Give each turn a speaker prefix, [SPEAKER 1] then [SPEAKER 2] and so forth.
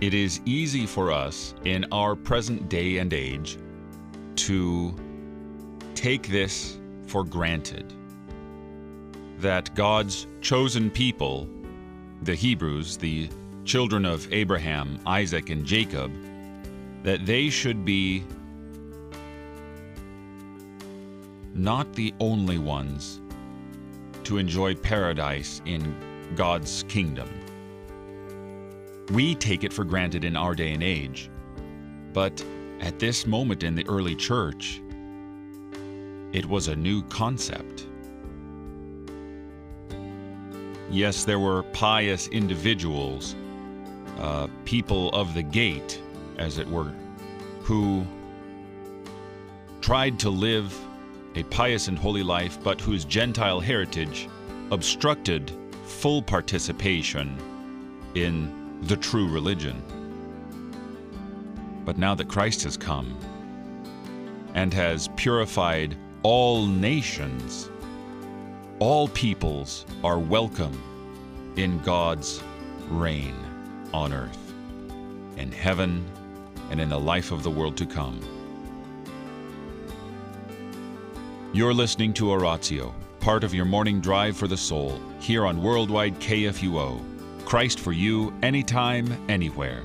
[SPEAKER 1] It is easy for us in our present day and age to take this for granted that God's chosen people, the Hebrews, the children of Abraham, Isaac, and Jacob, that they should be not the only ones to enjoy paradise in God's kingdom. We take it for granted in our day and age, but at this moment in the early church, it was a new concept. Yes, there were pious individuals, uh, people of the gate, as it were, who tried to live a pious and holy life, but whose Gentile heritage obstructed full participation in the true religion. But now that Christ has come and has purified all nations, all peoples are welcome in God's reign on earth, in heaven, and in the life of the world to come. You're listening to Oratio, part of your morning drive for the soul, here on Worldwide KFUO. Christ for you, anytime, anywhere.